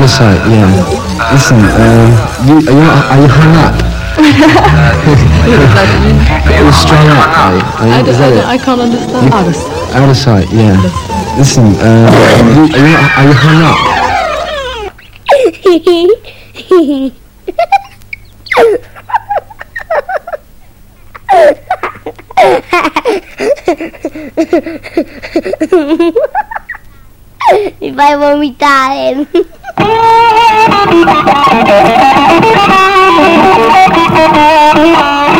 Out of sight, yeah. Listen, uh, you, are, you, are you hung up? You're strung up, are you? Are you? I, Is that it? I, I can't understand. Out of sight. Out of sight, yeah. Listen, uh, you, are, you, are you hung up? Mi fai Thank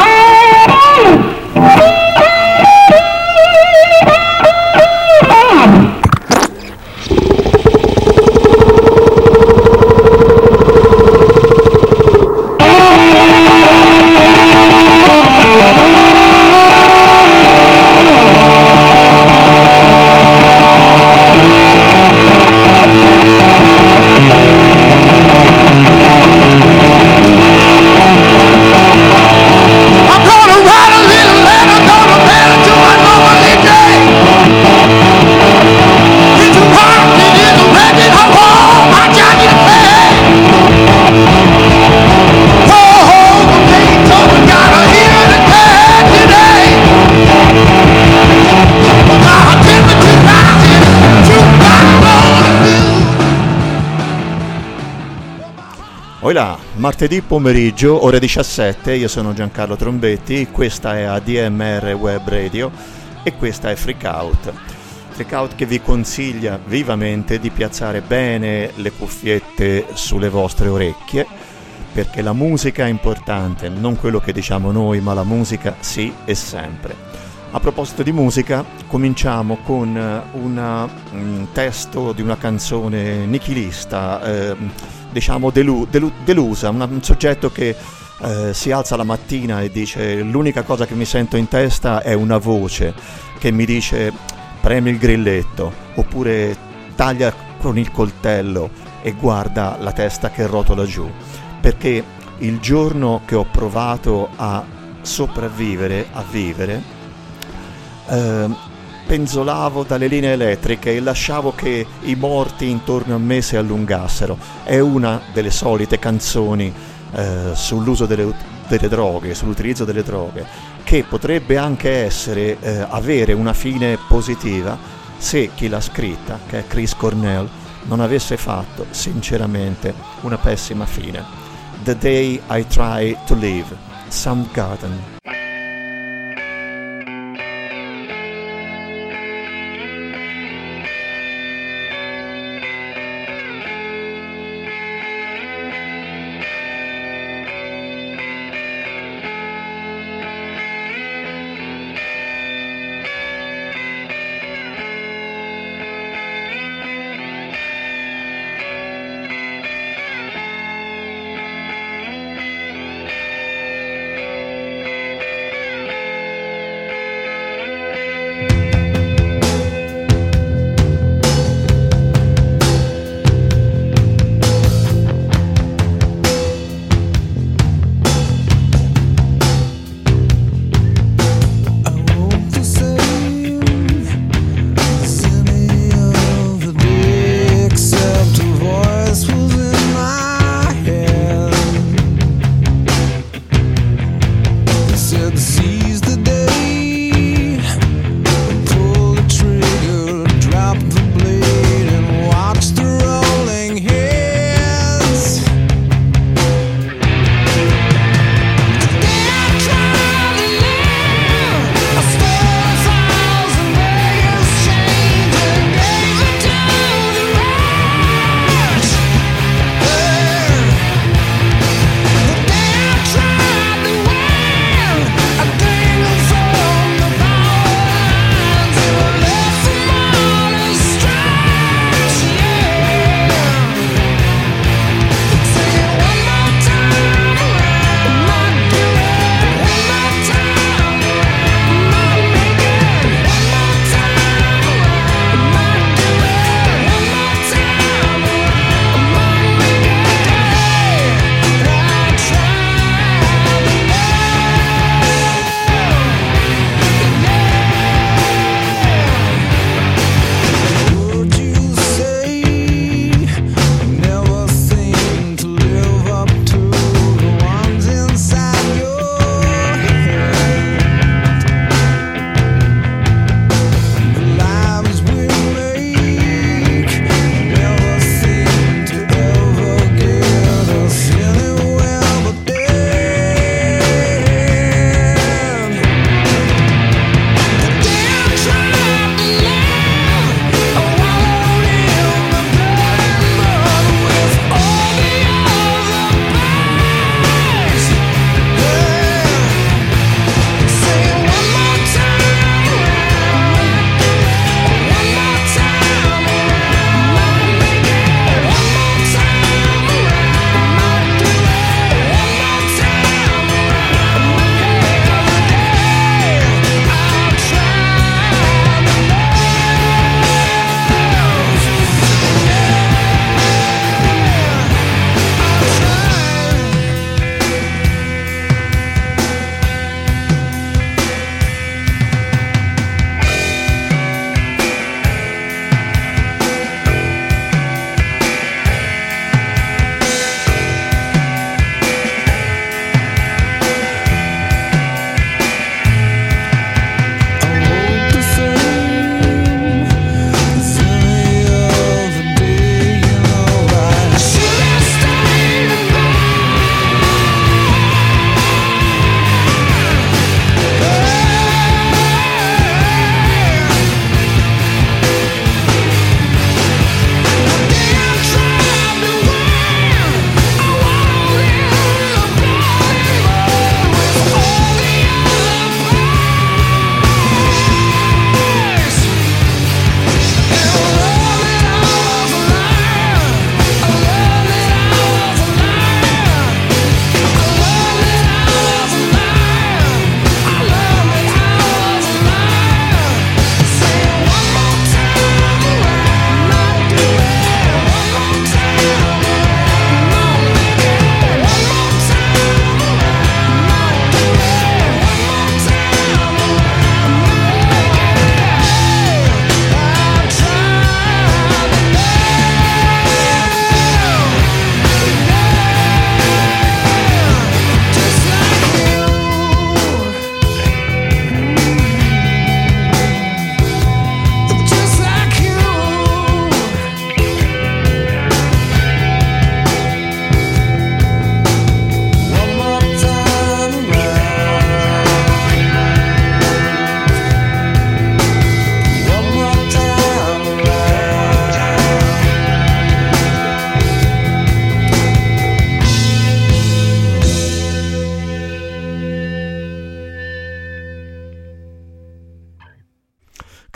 you. Martedì pomeriggio, ore 17, io sono Giancarlo Trombetti, questa è ADMR Web Radio e questa è Freak Out. Freak Out che vi consiglia vivamente di piazzare bene le cuffiette sulle vostre orecchie, perché la musica è importante, non quello che diciamo noi, ma la musica sì e sempre. A proposito di musica, cominciamo con eh, una- un testo di una canzone nichilista, ehm, diciamo delu- delu- delusa, un soggetto che eh, si alza la mattina e dice l'unica cosa che mi sento in testa è una voce che mi dice premi il grilletto oppure taglia con il coltello e guarda la testa che rotola giù. Perché il giorno che ho provato a sopravvivere, a vivere, Ehm, penzolavo dalle linee elettriche e lasciavo che i morti intorno a me si allungassero. È una delle solite canzoni eh, sull'uso delle, delle droghe, sull'utilizzo delle droghe, che potrebbe anche essere, eh, avere una fine positiva se chi l'ha scritta, che è Chris Cornell, non avesse fatto sinceramente una pessima fine. The Day I Try to Live, Soundgarden.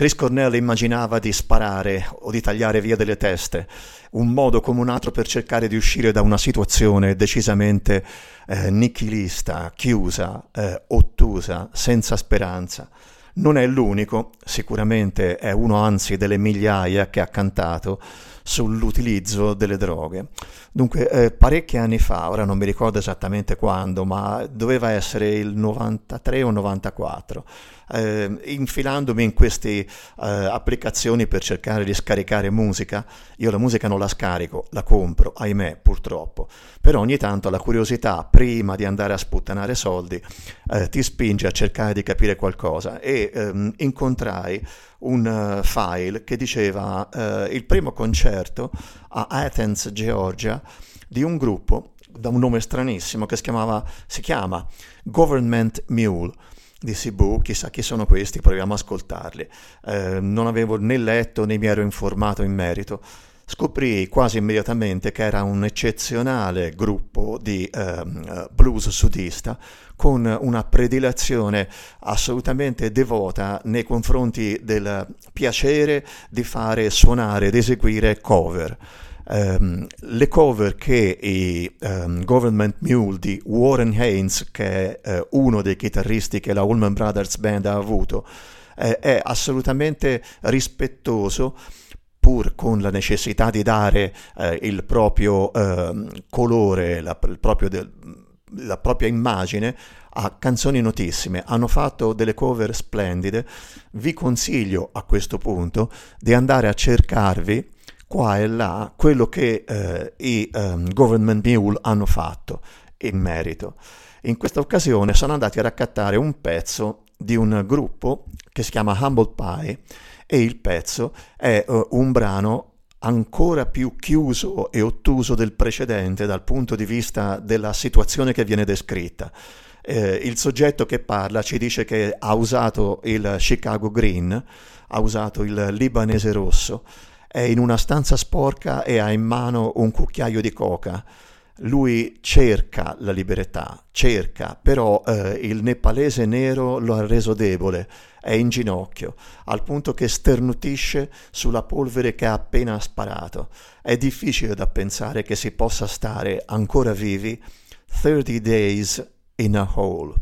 Chris Cornell immaginava di sparare o di tagliare via delle teste, un modo come un altro per cercare di uscire da una situazione decisamente eh, nichilista, chiusa, eh, ottusa, senza speranza. Non è l'unico, sicuramente è uno anzi delle migliaia che ha cantato sull'utilizzo delle droghe. Dunque, eh, parecchi anni fa, ora non mi ricordo esattamente quando, ma doveva essere il 93 o 94, eh, infilandomi in queste eh, applicazioni per cercare di scaricare musica, io la musica non la scarico, la compro, ahimè, purtroppo, però ogni tanto la curiosità, prima di andare a sputtanare soldi, eh, ti spinge a cercare di capire qualcosa. E ehm, incontrai un uh, file che diceva uh, il primo concerto a Athens, Georgia, di un gruppo da un nome stranissimo che si, chiamava, si chiama Government Mule. Dissi, boh, chissà chi sono questi, proviamo ad ascoltarli. Eh, non avevo né letto né mi ero informato in merito. Scoprì quasi immediatamente che era un eccezionale gruppo di eh, blues sudista con una predilezione assolutamente devota nei confronti del piacere di fare suonare ed eseguire cover. Um, le cover che i um, Government Mule di Warren Haynes, che è uh, uno dei chitarristi che la Allman Brothers Band ha avuto, eh, è assolutamente rispettoso pur con la necessità di dare eh, il proprio eh, colore, la, il proprio de, la propria immagine a canzoni notissime, hanno fatto delle cover splendide, vi consiglio a questo punto di andare a cercarvi qua e là quello che eh, i um, Government Mule hanno fatto in merito. In questa occasione sono andati a raccattare un pezzo di un gruppo che si chiama Humble Pie e il pezzo è uh, un brano ancora più chiuso e ottuso del precedente dal punto di vista della situazione che viene descritta. Eh, il soggetto che parla ci dice che ha usato il Chicago Green, ha usato il libanese rosso, è in una stanza sporca e ha in mano un cucchiaio di coca. Lui cerca la libertà, cerca, però eh, il nepalese nero lo ha reso debole, è in ginocchio, al punto che sternutisce sulla polvere che ha appena sparato. È difficile da pensare che si possa stare ancora vivi 30 days in a hole.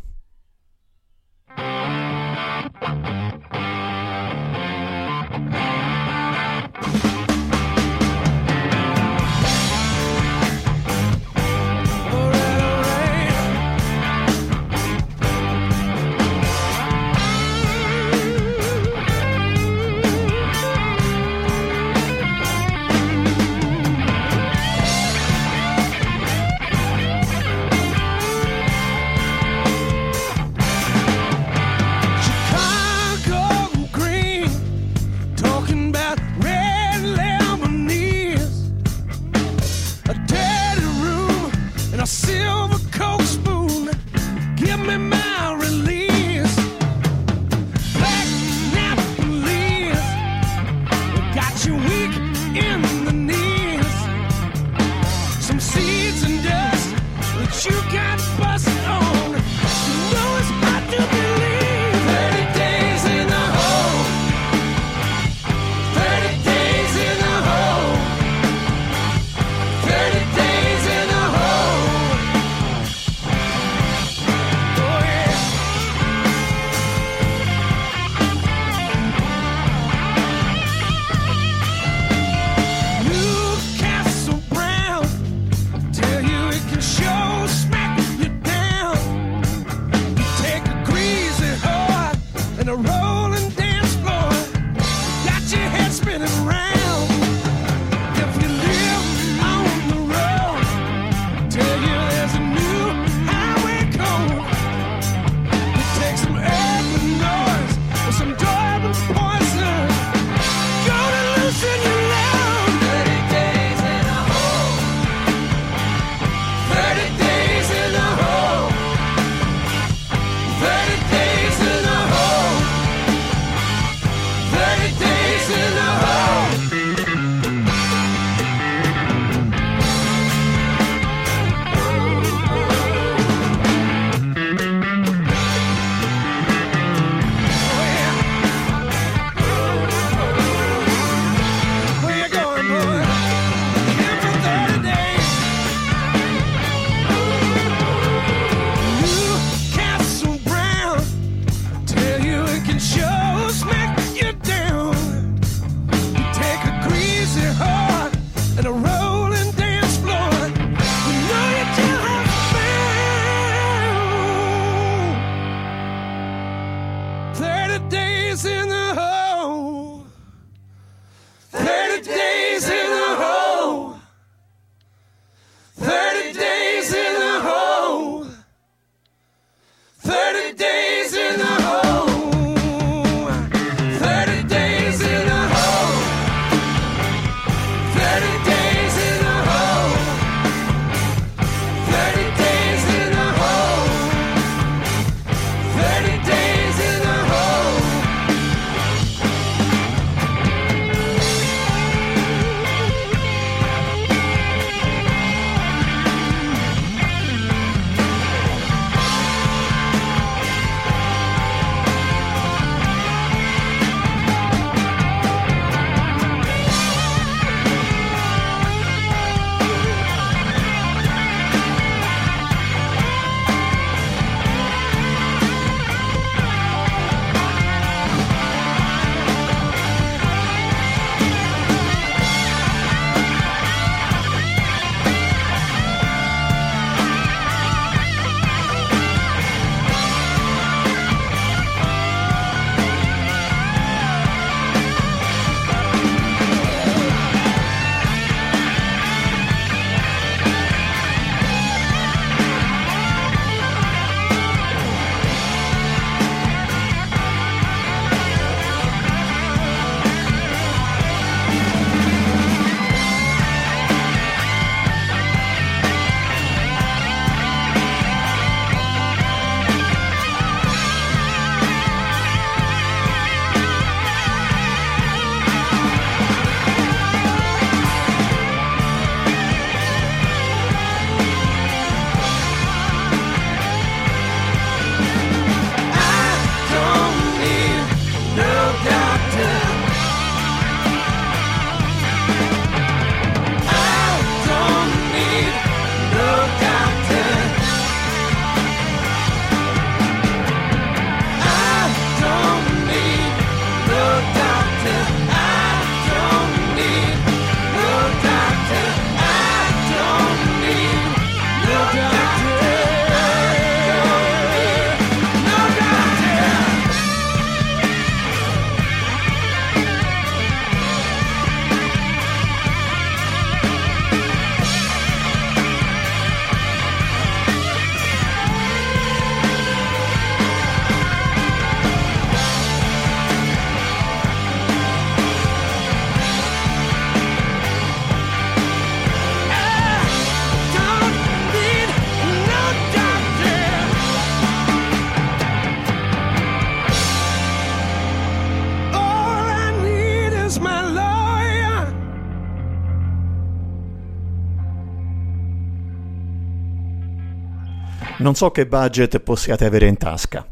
Non so che budget possiate avere in tasca,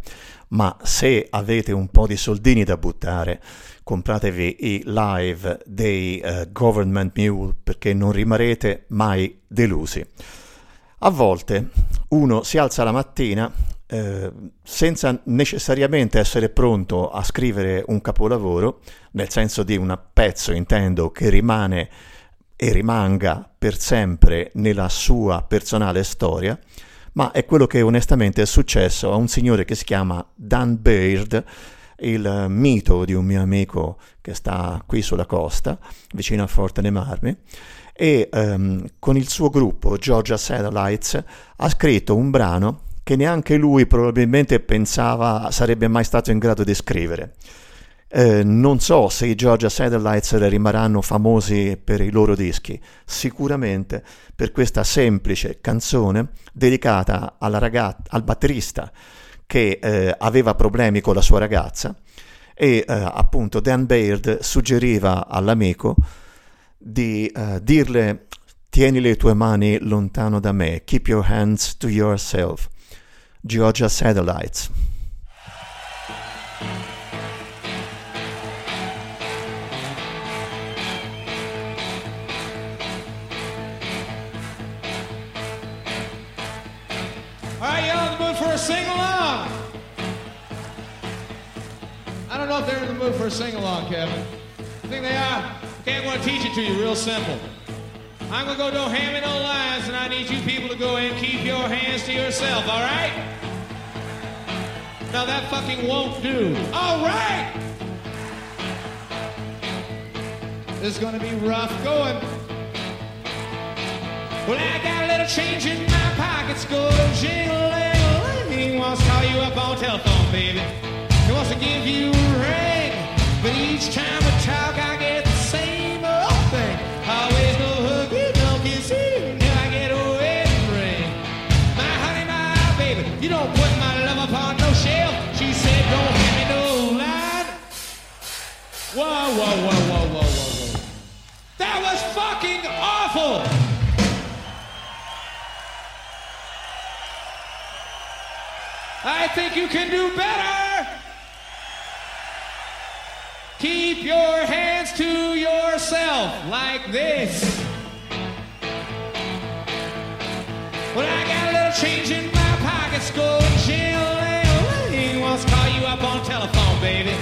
ma se avete un po' di soldini da buttare, compratevi i live dei eh, Government Mule perché non rimarrete mai delusi. A volte uno si alza la mattina eh, senza necessariamente essere pronto a scrivere un capolavoro, nel senso di un pezzo, intendo, che rimane e rimanga per sempre nella sua personale storia, ma è quello che onestamente è successo a un signore che si chiama Dan Baird, il mito di un mio amico che sta qui sulla costa, vicino a Forte dei Marmi, e ehm, con il suo gruppo Georgia Satellites ha scritto un brano che neanche lui probabilmente pensava sarebbe mai stato in grado di scrivere. Eh, non so se i Georgia Satellites rimarranno famosi per i loro dischi, sicuramente per questa semplice canzone dedicata alla raga- al batterista che eh, aveva problemi con la sua ragazza e eh, appunto Dan Baird suggeriva all'amico di eh, dirle tieni le tue mani lontano da me, keep your hands to yourself. Georgia Satellites. Mood for a sing along, Kevin. I think they are. Okay, I'm going to teach it to you real simple. I'm going to go no ham no lines, and I need you people to go and keep your hands to yourself, all right? Now that fucking won't do. All right. This is gonna be rough going. Well, I got a little change in my pockets, go jingling. Wants to call you up on telephone, baby. Wants to give you a ring, but each time we talk, I get the same old thing. Always no hooky, no kissy, till I get a wedding ring. My honey, my baby, you don't put my love upon no shelf. She said, don't hand me no line. Whoa, whoa, whoa, whoa, whoa, whoa, whoa. That was fucking awful. I think you can do better. Your hands to yourself like this. Well, I got a little change in my pockets, going jilling. Wants to call you up on telephone, baby.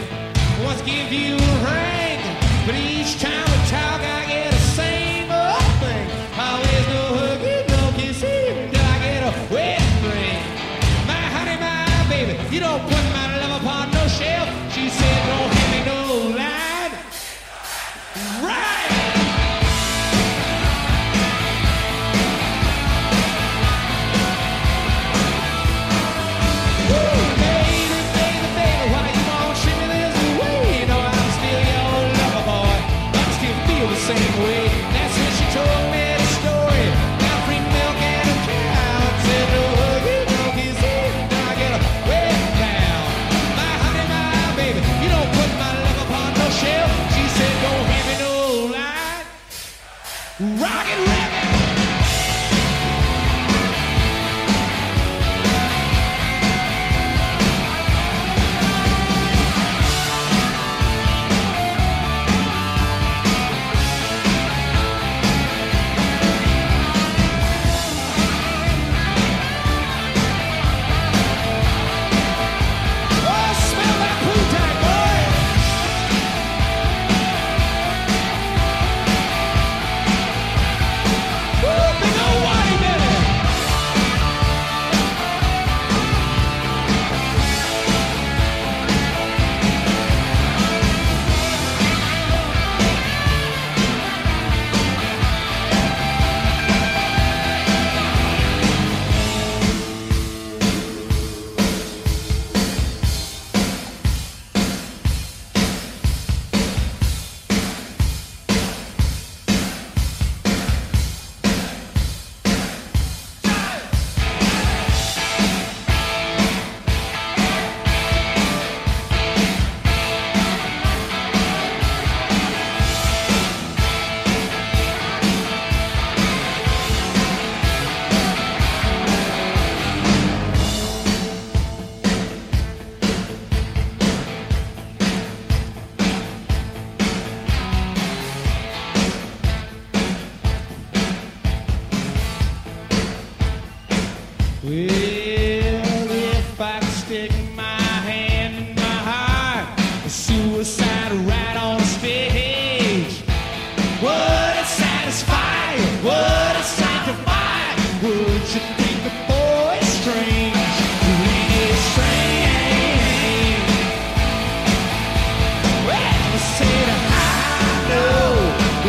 Wants to give you a ring, but each time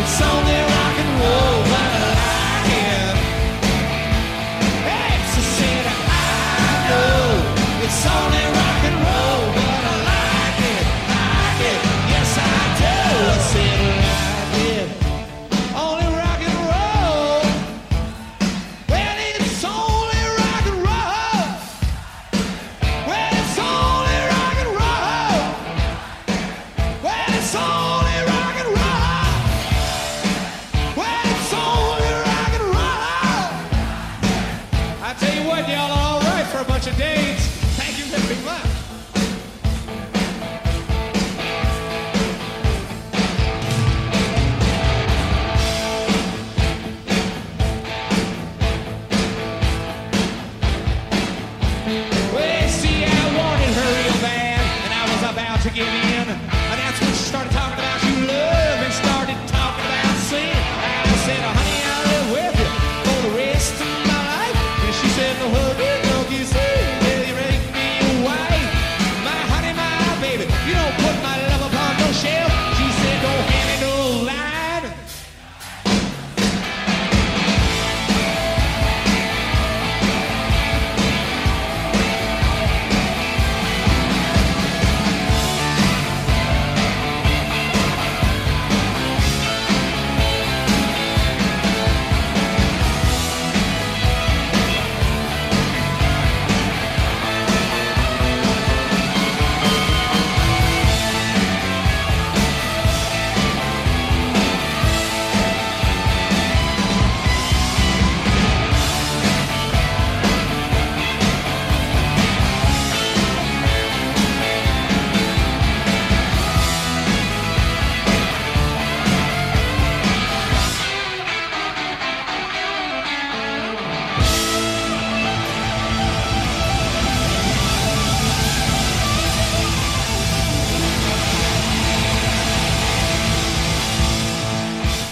It's so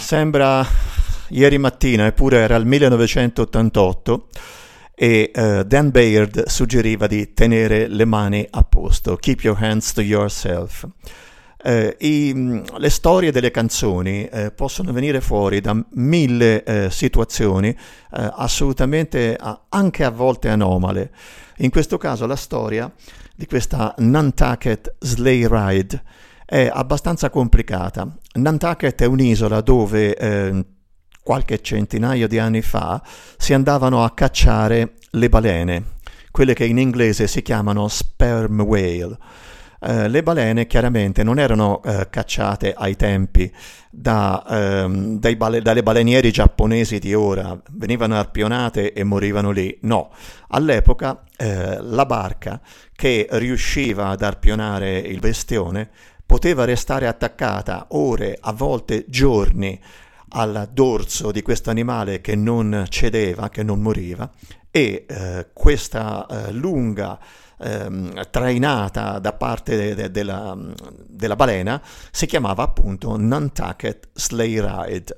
Sembra ieri mattina, eppure era il 1988 e eh, Dan Baird suggeriva di tenere le mani a posto, keep your hands to yourself. Eh, i- mh, le storie delle canzoni eh, possono venire fuori da mille situazioni assolutamente anche a volte anomale. In questo caso la storia di questa Nantucket Sleigh Ride è abbastanza complicata. Nantucket è un'isola dove eh, qualche centinaio di anni fa si andavano a cacciare le balene, quelle che in inglese si chiamano sperm whale. Eh, le balene chiaramente non erano eh, cacciate ai tempi da, ehm, bale- dalle balenieri giapponesi di ora, venivano arpionate e morivano lì. No, all'epoca eh, la barca che riusciva ad arpionare il bestione poteva restare attaccata ore, a volte giorni, al dorso di questo animale che non cedeva, che non moriva, e eh, questa eh, lunga ehm, trainata da parte de- de- della, della balena si chiamava appunto Nantucket Sleigh Ride.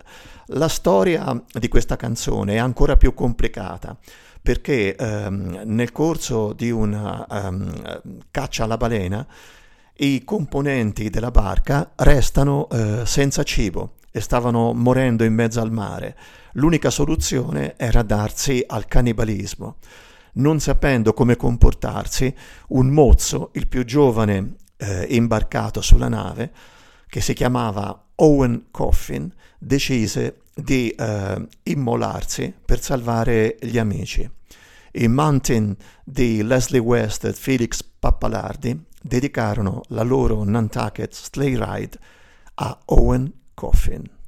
La storia di questa canzone è ancora più complicata perché ehm, nel corso di una ehm, caccia alla balena i componenti della barca restano eh, senza cibo e stavano morendo in mezzo al mare. L'unica soluzione era darsi al cannibalismo. Non sapendo come comportarsi, un mozzo, il più giovane eh, imbarcato sulla nave, che si chiamava Owen Coffin, decise di eh, immolarsi per salvare gli amici. I Mountain di Leslie West e Felix Pappalardi dedicarono la loro Nantucket Sleigh Ride a Owen Coffin.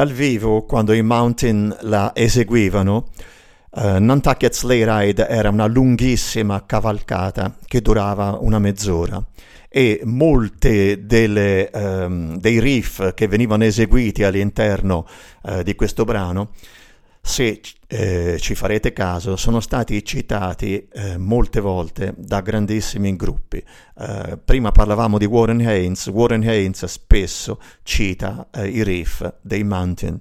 Dal vivo, quando i Mountain la eseguivano, eh, Nantucket Sleigh Ride era una lunghissima cavalcata che durava una mezz'ora e molte delle, ehm, dei riff che venivano eseguiti all'interno eh, di questo brano se eh, ci farete caso, sono stati citati eh, molte volte da grandissimi gruppi. Eh, prima parlavamo di Warren Haynes, Warren Haynes spesso cita eh, i riff dei Mountain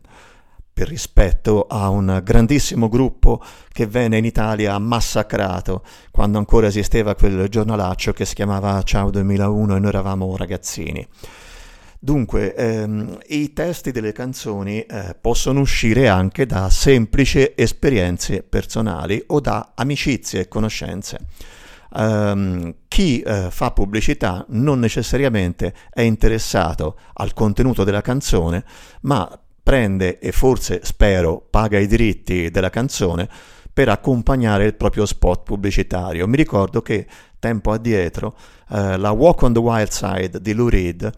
per rispetto a un grandissimo gruppo che venne in Italia massacrato quando ancora esisteva quel giornalaccio che si chiamava Ciao 2001 e noi eravamo ragazzini. Dunque, ehm, i testi delle canzoni eh, possono uscire anche da semplici esperienze personali o da amicizie e conoscenze. Um, chi eh, fa pubblicità non necessariamente è interessato al contenuto della canzone, ma prende e forse spero paga i diritti della canzone per accompagnare il proprio spot pubblicitario. Mi ricordo che tempo addietro eh, la Walk on the Wild Side di Lou Reed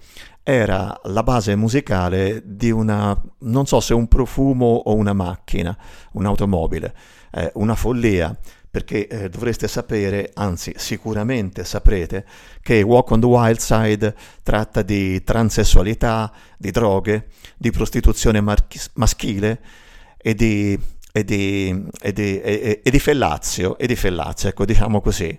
era la base musicale di una, non so se un profumo o una macchina, un'automobile, eh, una follia, perché eh, dovreste sapere, anzi sicuramente saprete, che Walk on the Wild Side tratta di transessualità, di droghe, di prostituzione mar- maschile e di, e, di, e, di, e, di, fellazio, e di fellazio, ecco diciamo così.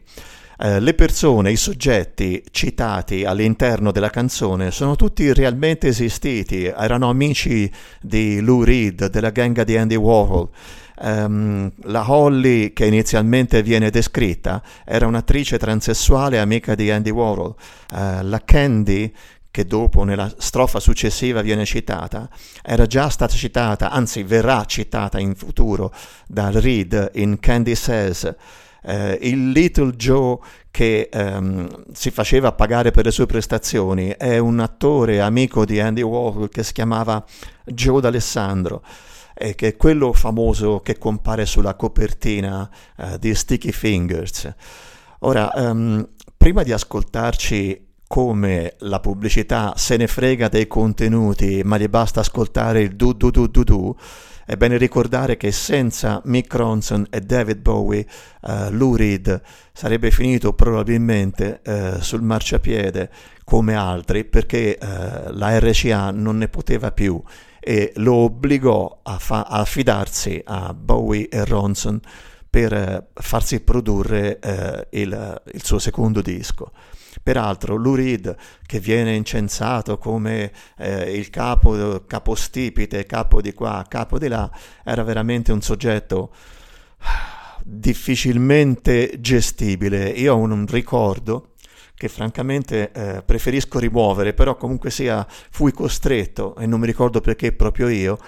Eh, le persone, i soggetti citati all'interno della canzone sono tutti realmente esistiti, erano amici di Lou Reed, della ganga di Andy Warhol. Um, la Holly, che inizialmente viene descritta, era un'attrice transessuale amica di Andy Warhol. Uh, la Candy, che dopo nella strofa successiva viene citata, era già stata citata, anzi verrà citata in futuro da Reed in Candy Says eh, il Little Joe che ehm, si faceva pagare per le sue prestazioni è un attore amico di Andy Warhol che si chiamava Joe D'Alessandro e che è quello famoso che compare sulla copertina eh, di Sticky Fingers. Ora, ehm, prima di ascoltarci come la pubblicità se ne frega dei contenuti, ma gli basta ascoltare il du du du du du, è bene ricordare che senza Mick Ronson e David Bowie, uh, Lou Reed sarebbe finito probabilmente uh, sul marciapiede come altri perché uh, la RCA non ne poteva più e lo obbligò a, fa- a affidarsi a Bowie e Ronson per farsi produrre il, il suo secondo disco. Peraltro Lou Reed, che viene incensato come eh, il capo, capostipite, capo di qua, capo di là, era veramente un soggetto difficilmente gestibile. Io ho un ricordo che francamente eh, preferisco rimuovere, però comunque sia fui costretto, e non mi ricordo perché proprio io,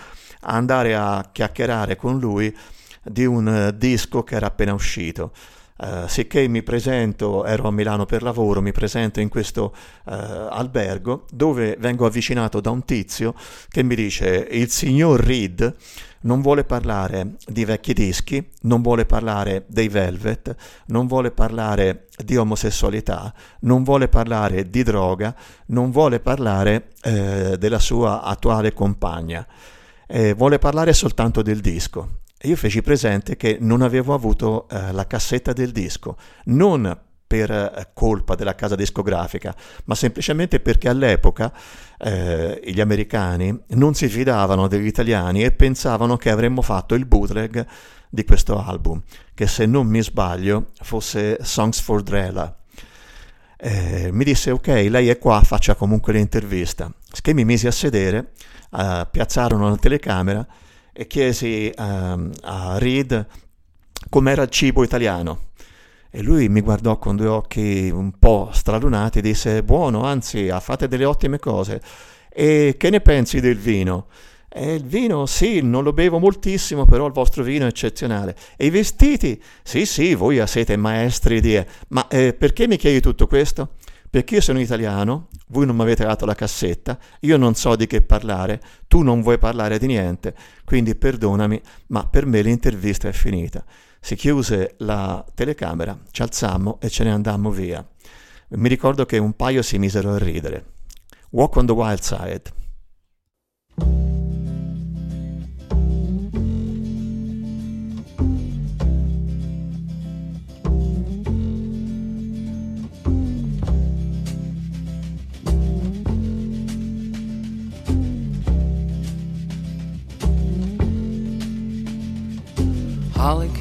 a andare a chiacchierare con lui di un uh, disco che era appena uscito. Uh, sicché mi presento, ero a Milano per lavoro, mi presento in questo uh, albergo dove vengo avvicinato da un tizio che mi dice il signor Reed non vuole parlare di vecchi dischi, non vuole parlare dei Velvet, non vuole parlare di omosessualità, non vuole parlare di droga, non vuole parlare eh, della sua attuale compagna, eh, vuole parlare soltanto del disco. E io feci presente che non avevo avuto eh, la cassetta del disco, non per eh, colpa della casa discografica, ma semplicemente perché all'epoca eh, gli americani non si fidavano degli italiani e pensavano che avremmo fatto il bootleg di questo album, che se non mi sbaglio fosse Songs for Drella. Eh, mi disse ok, lei è qua, faccia comunque l'intervista. Che mi misi a sedere, uh, piazzarono la telecamera e chiesi um, a Reed com'era il cibo italiano. E lui mi guardò con due occhi un po' stralunati e disse: Buono, anzi, fate delle ottime cose. E che ne pensi del vino? E il vino, sì, non lo bevo moltissimo, però il vostro vino è eccezionale. E i vestiti? Sì, sì, voi siete maestri di... Ma eh, perché mi chiedi tutto questo? Perché io sono italiano, voi non mi avete dato la cassetta, io non so di che parlare, tu non vuoi parlare di niente, quindi perdonami, ma per me l'intervista è finita. Si chiuse la telecamera, ci alzammo e ce ne andammo via. Mi ricordo che un paio si misero a ridere. Walk on the Wild Side.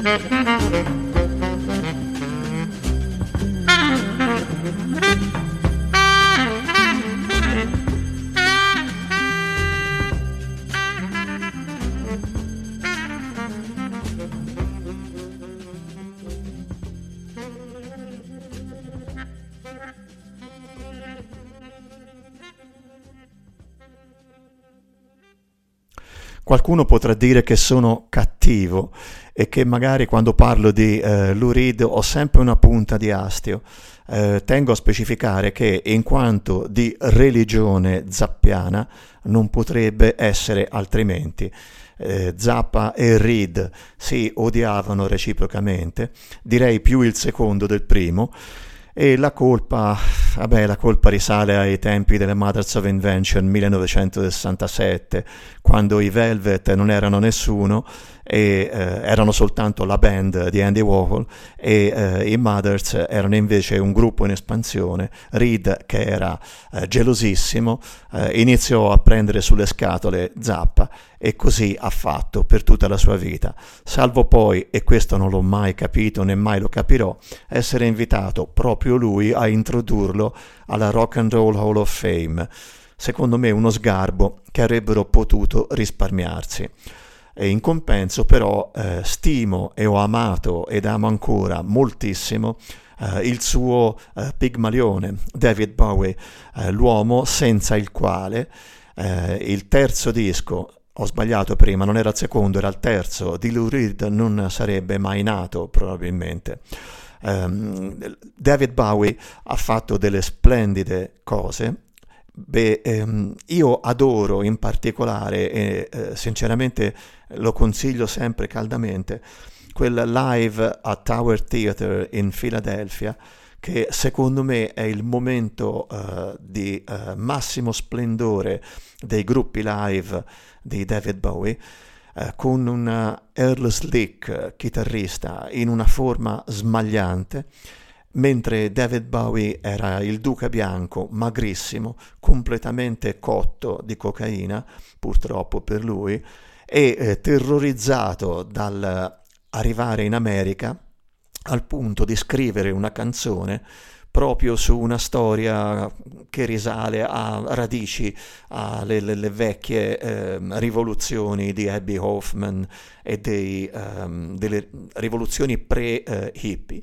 Thank you. Qualcuno potrà dire che sono cattivo e che magari quando parlo di eh, Lou Reed ho sempre una punta di astio. Eh, tengo a specificare che in quanto di religione zappiana non potrebbe essere altrimenti. Eh, Zappa e Reed si odiavano reciprocamente, direi più il secondo del primo. E la colpa, vabbè, la colpa risale ai tempi delle Mothers of Invention 1967, quando i Velvet non erano nessuno e eh, erano soltanto la band di Andy Warhol e eh, i Mothers erano invece un gruppo in espansione. Reed, che era eh, gelosissimo, eh, iniziò a prendere sulle scatole Zappa e così ha fatto per tutta la sua vita, salvo poi, e questo non l'ho mai capito né mai lo capirò, essere invitato proprio lui a introdurlo alla Rock and Roll Hall of Fame. Secondo me uno sgarbo che avrebbero potuto risparmiarsi. E in compenso però eh, stimo e ho amato ed amo ancora moltissimo eh, il suo eh, Pigmalione, David Bowie, eh, l'uomo senza il quale eh, il terzo disco ho sbagliato prima, non era il secondo, era il terzo, di Lou Reed non sarebbe mai nato probabilmente. Ehm, David Bowie ha fatto delle splendide cose. Beh, ehm, io adoro in particolare e eh, sinceramente lo consiglio sempre caldamente quel live a Tower Theatre in Philadelphia che secondo me è il momento eh, di eh, massimo splendore dei gruppi live di David Bowie eh, con un Earl Slick chitarrista in una forma smagliante mentre David Bowie era il duca bianco, magrissimo, completamente cotto di cocaina, purtroppo per lui, e eh, terrorizzato dal arrivare in America al punto di scrivere una canzone proprio su una storia che risale a radici alle le, le vecchie eh, rivoluzioni di Abby Hoffman e dei, um, delle rivoluzioni pre-hippie.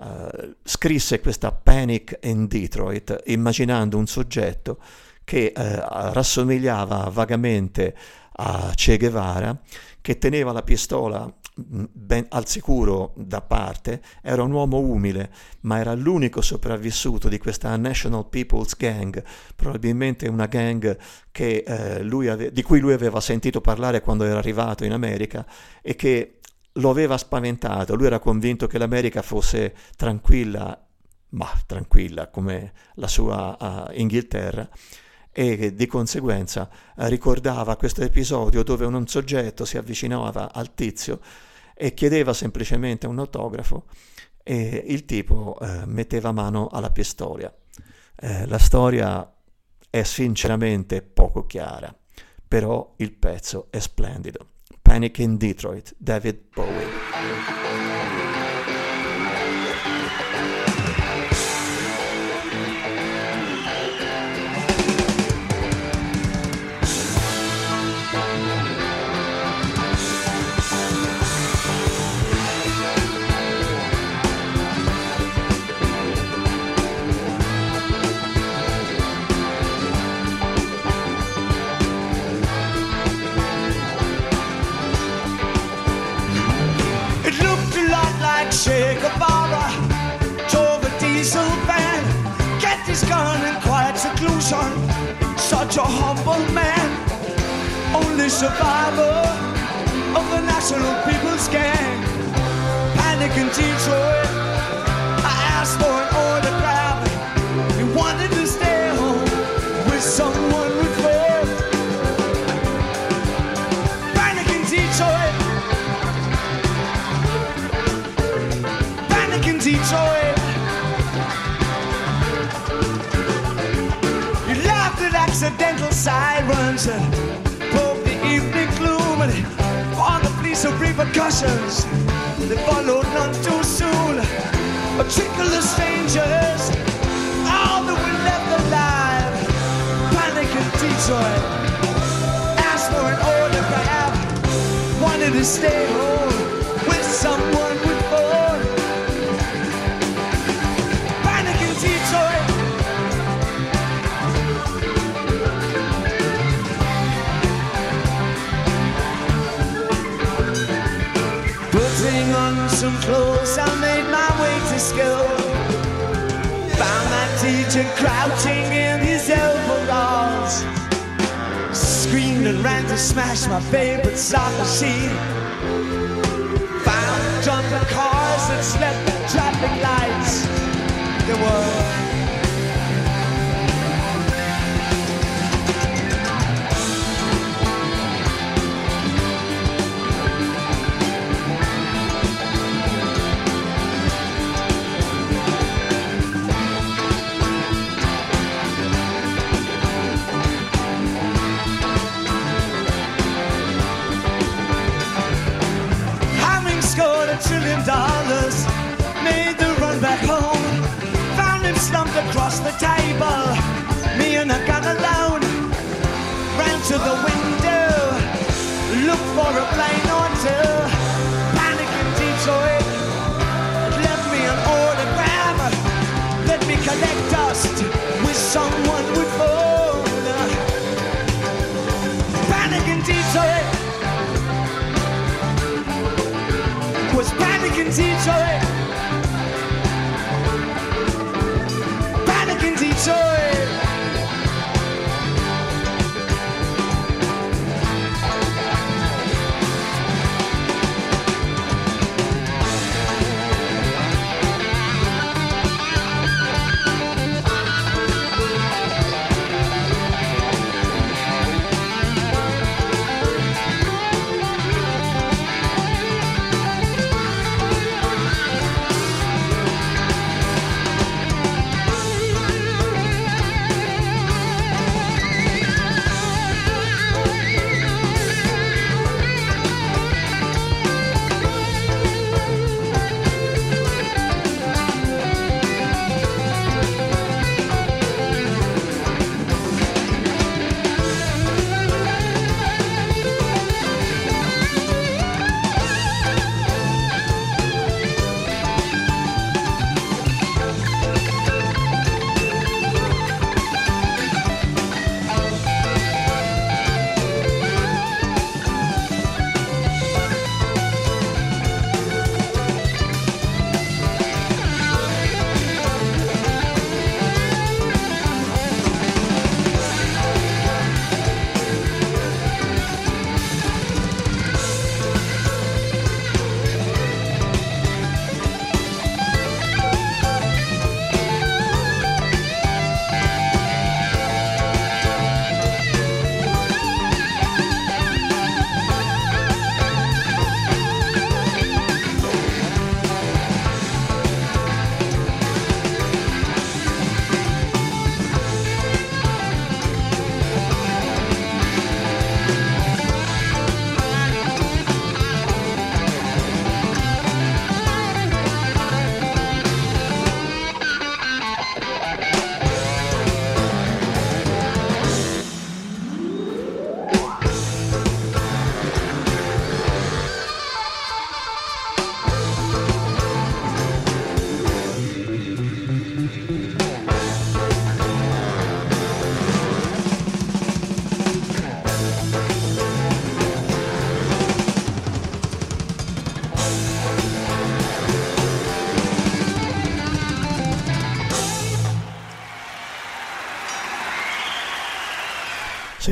Uh, scrisse questa Panic in Detroit immaginando un soggetto che uh, rassomigliava vagamente a Che Guevara, che teneva la pistola ben al sicuro da parte, era un uomo umile, ma era l'unico sopravvissuto di questa National People's Gang, probabilmente una gang che, eh, ave- di cui lui aveva sentito parlare quando era arrivato in America e che lo aveva spaventato. Lui era convinto che l'America fosse tranquilla, ma tranquilla come la sua uh, Inghilterra e di conseguenza eh, ricordava questo episodio dove un soggetto si avvicinava al tizio e chiedeva semplicemente un autografo e il tipo eh, metteva mano alla pistola. La storia è sinceramente poco chiara, però il pezzo è splendido. Panic in Detroit, David Bowie. Survivor of the National People's Gang. Panic in Detroit. I asked for an autograph. He wanted to stay home with someone with faith. Panic in Detroit. Panic in Detroit. You laughed at accidental sirens repercussions. They followed none too soon. A trickle of strangers, all that were left alive. Panic in Detroit. Asked for an autograph. Wanted to stay home some clothes, I made my way to school. Found my teacher crouching in his overalls. Screamed and ran to smash my favorite soccer sheet. Found drunken cars that slept at traffic lights. There were across the table. Me and I got alone. Ran to the window, looked for a flying on to Panic in Detroit. Left me an autogram. Let me collect dust with someone with phone. Panic in Detroit. Was panic in Detroit.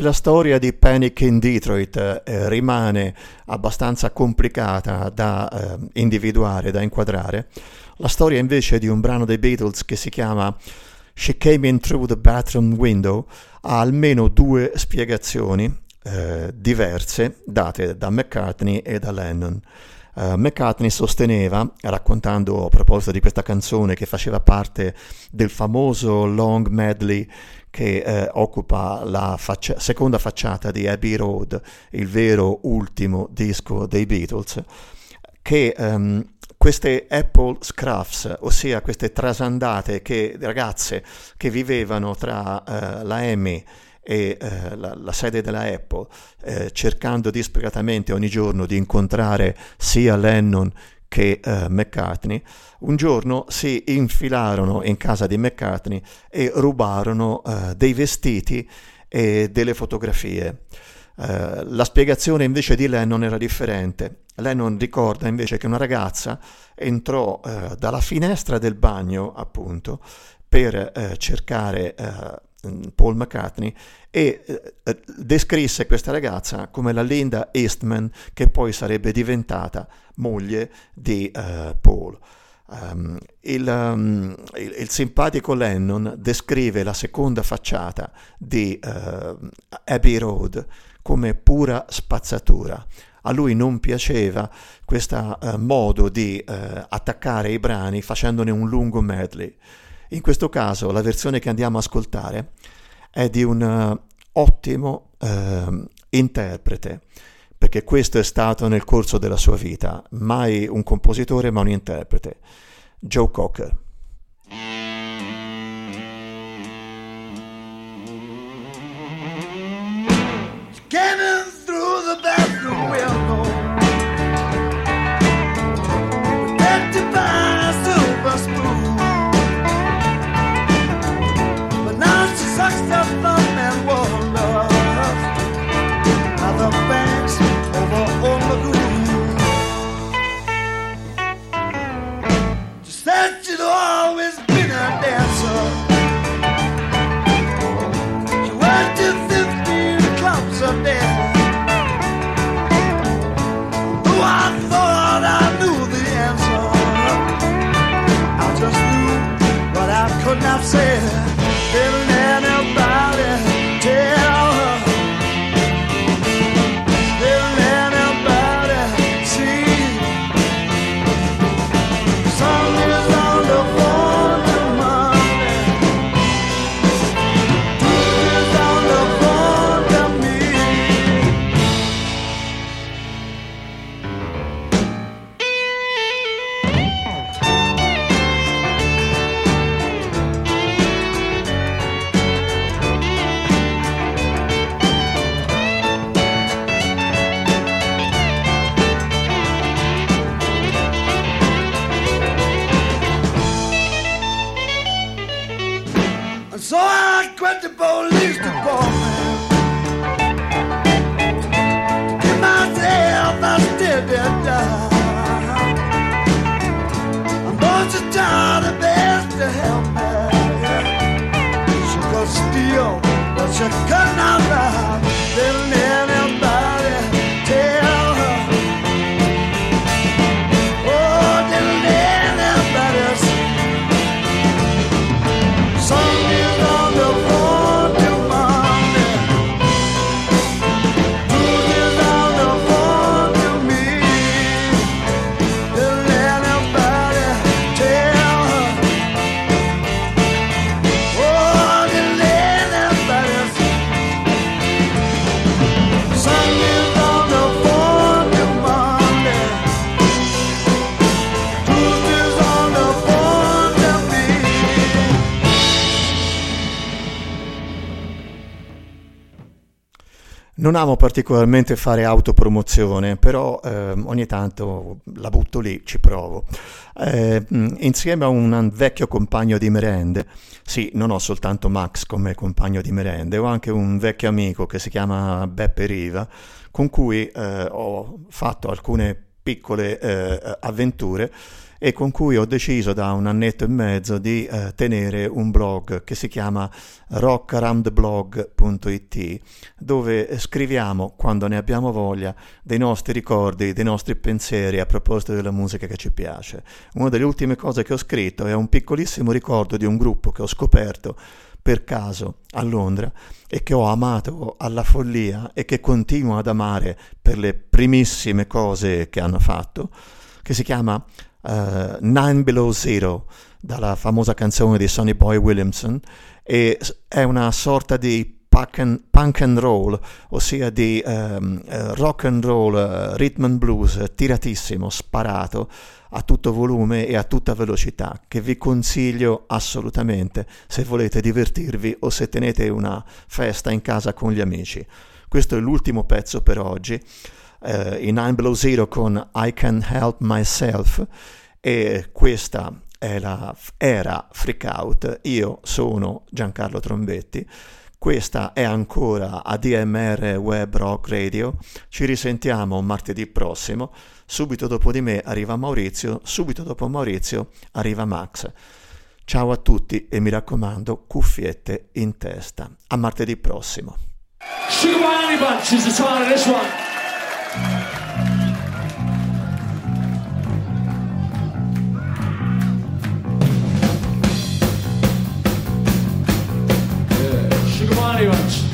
La storia di Panic in Detroit eh, rimane abbastanza complicata da eh, individuare, da inquadrare, la storia invece di un brano dei Beatles che si chiama She Came In Through the Bathroom Window ha almeno due spiegazioni eh, diverse date da McCartney e da Lennon. Uh, McCartney sosteneva, raccontando a proposito di questa canzone che faceva parte del famoso long medley che eh, occupa la faccia- seconda facciata di Abbey Road, il vero ultimo disco dei Beatles, che um, queste Apple Scruffs, ossia queste trasandate che, ragazze che vivevano tra uh, la EMI e eh, la, la, sede della Apple, eh, cercando disperatamente ogni giorno di incontrare sia Lennon che eh, McCartney, un giorno si infilarono in casa di McCartney e rubarono eh, dei vestiti e delle fotografie. Uh, la spiegazione invece di Lennon era differente. Lennon ricorda invece che una ragazza entrò uh, dalla finestra del bagno, appunto, per uh, cercare Paul McCartney e eh, descrisse questa ragazza come la Linda Eastman che poi sarebbe diventata moglie di uh, Paul. Um, il, um, il, il, simpatico Lennon descrive la seconda facciata di uh, Abbey Road come pura spazzatura. A lui non piaceva questo uh, modo di attaccare i brani facendone un lungo medley. In questo caso la versione che andiamo a ascoltare è di un uh, ottimo uh, interprete, perché questo è stato nel corso della sua vita, mai un compositore ma un interprete, Joe Cocker. Non amo particolarmente fare autopromozione, però ehm, ogni tanto la butto lì, ci provo. Eh, insieme a un vecchio compagno di merende, sì, non ho soltanto Max come compagno di merende, ho anche un vecchio amico che si chiama Beppe Riva, con cui eh, ho fatto alcune piccole eh, avventure e con cui ho deciso da un annetto e mezzo di eh, tenere un blog che si chiama rockaroundtheblog.it dove scriviamo quando ne abbiamo voglia dei nostri ricordi, dei nostri pensieri a proposito della musica che ci piace. Una delle ultime cose che ho scritto è un piccolissimo ricordo di un gruppo che ho scoperto per caso a Londra e che ho amato alla follia e che continuo ad amare per le primissime cose che hanno fatto, che si chiama eh, Nine Below Zero, dalla famosa canzone di Sonny Boy Williamson, e è una sorta di punk and, punk and roll, ossia di eh, rock and roll, eh, rhythm and blues, tiratissimo, sparato a tutto volume e a tutta velocità, che vi consiglio assolutamente se volete divertirvi o se tenete una festa in casa con gli amici. Questo è l'ultimo pezzo per oggi, eh, in Nine Below Zero con I Can Help Myself e questa la era Freak Out. Io sono Giancarlo Trombetti. Questa è ancora ADMR Web Rock Radio. Ci risentiamo martedì prossimo. Subito dopo di me arriva Maurizio, subito dopo Maurizio arriva Max. Ciao a tutti e mi raccomando, cuffiette in testa. A martedì prossimo. Sugar Boy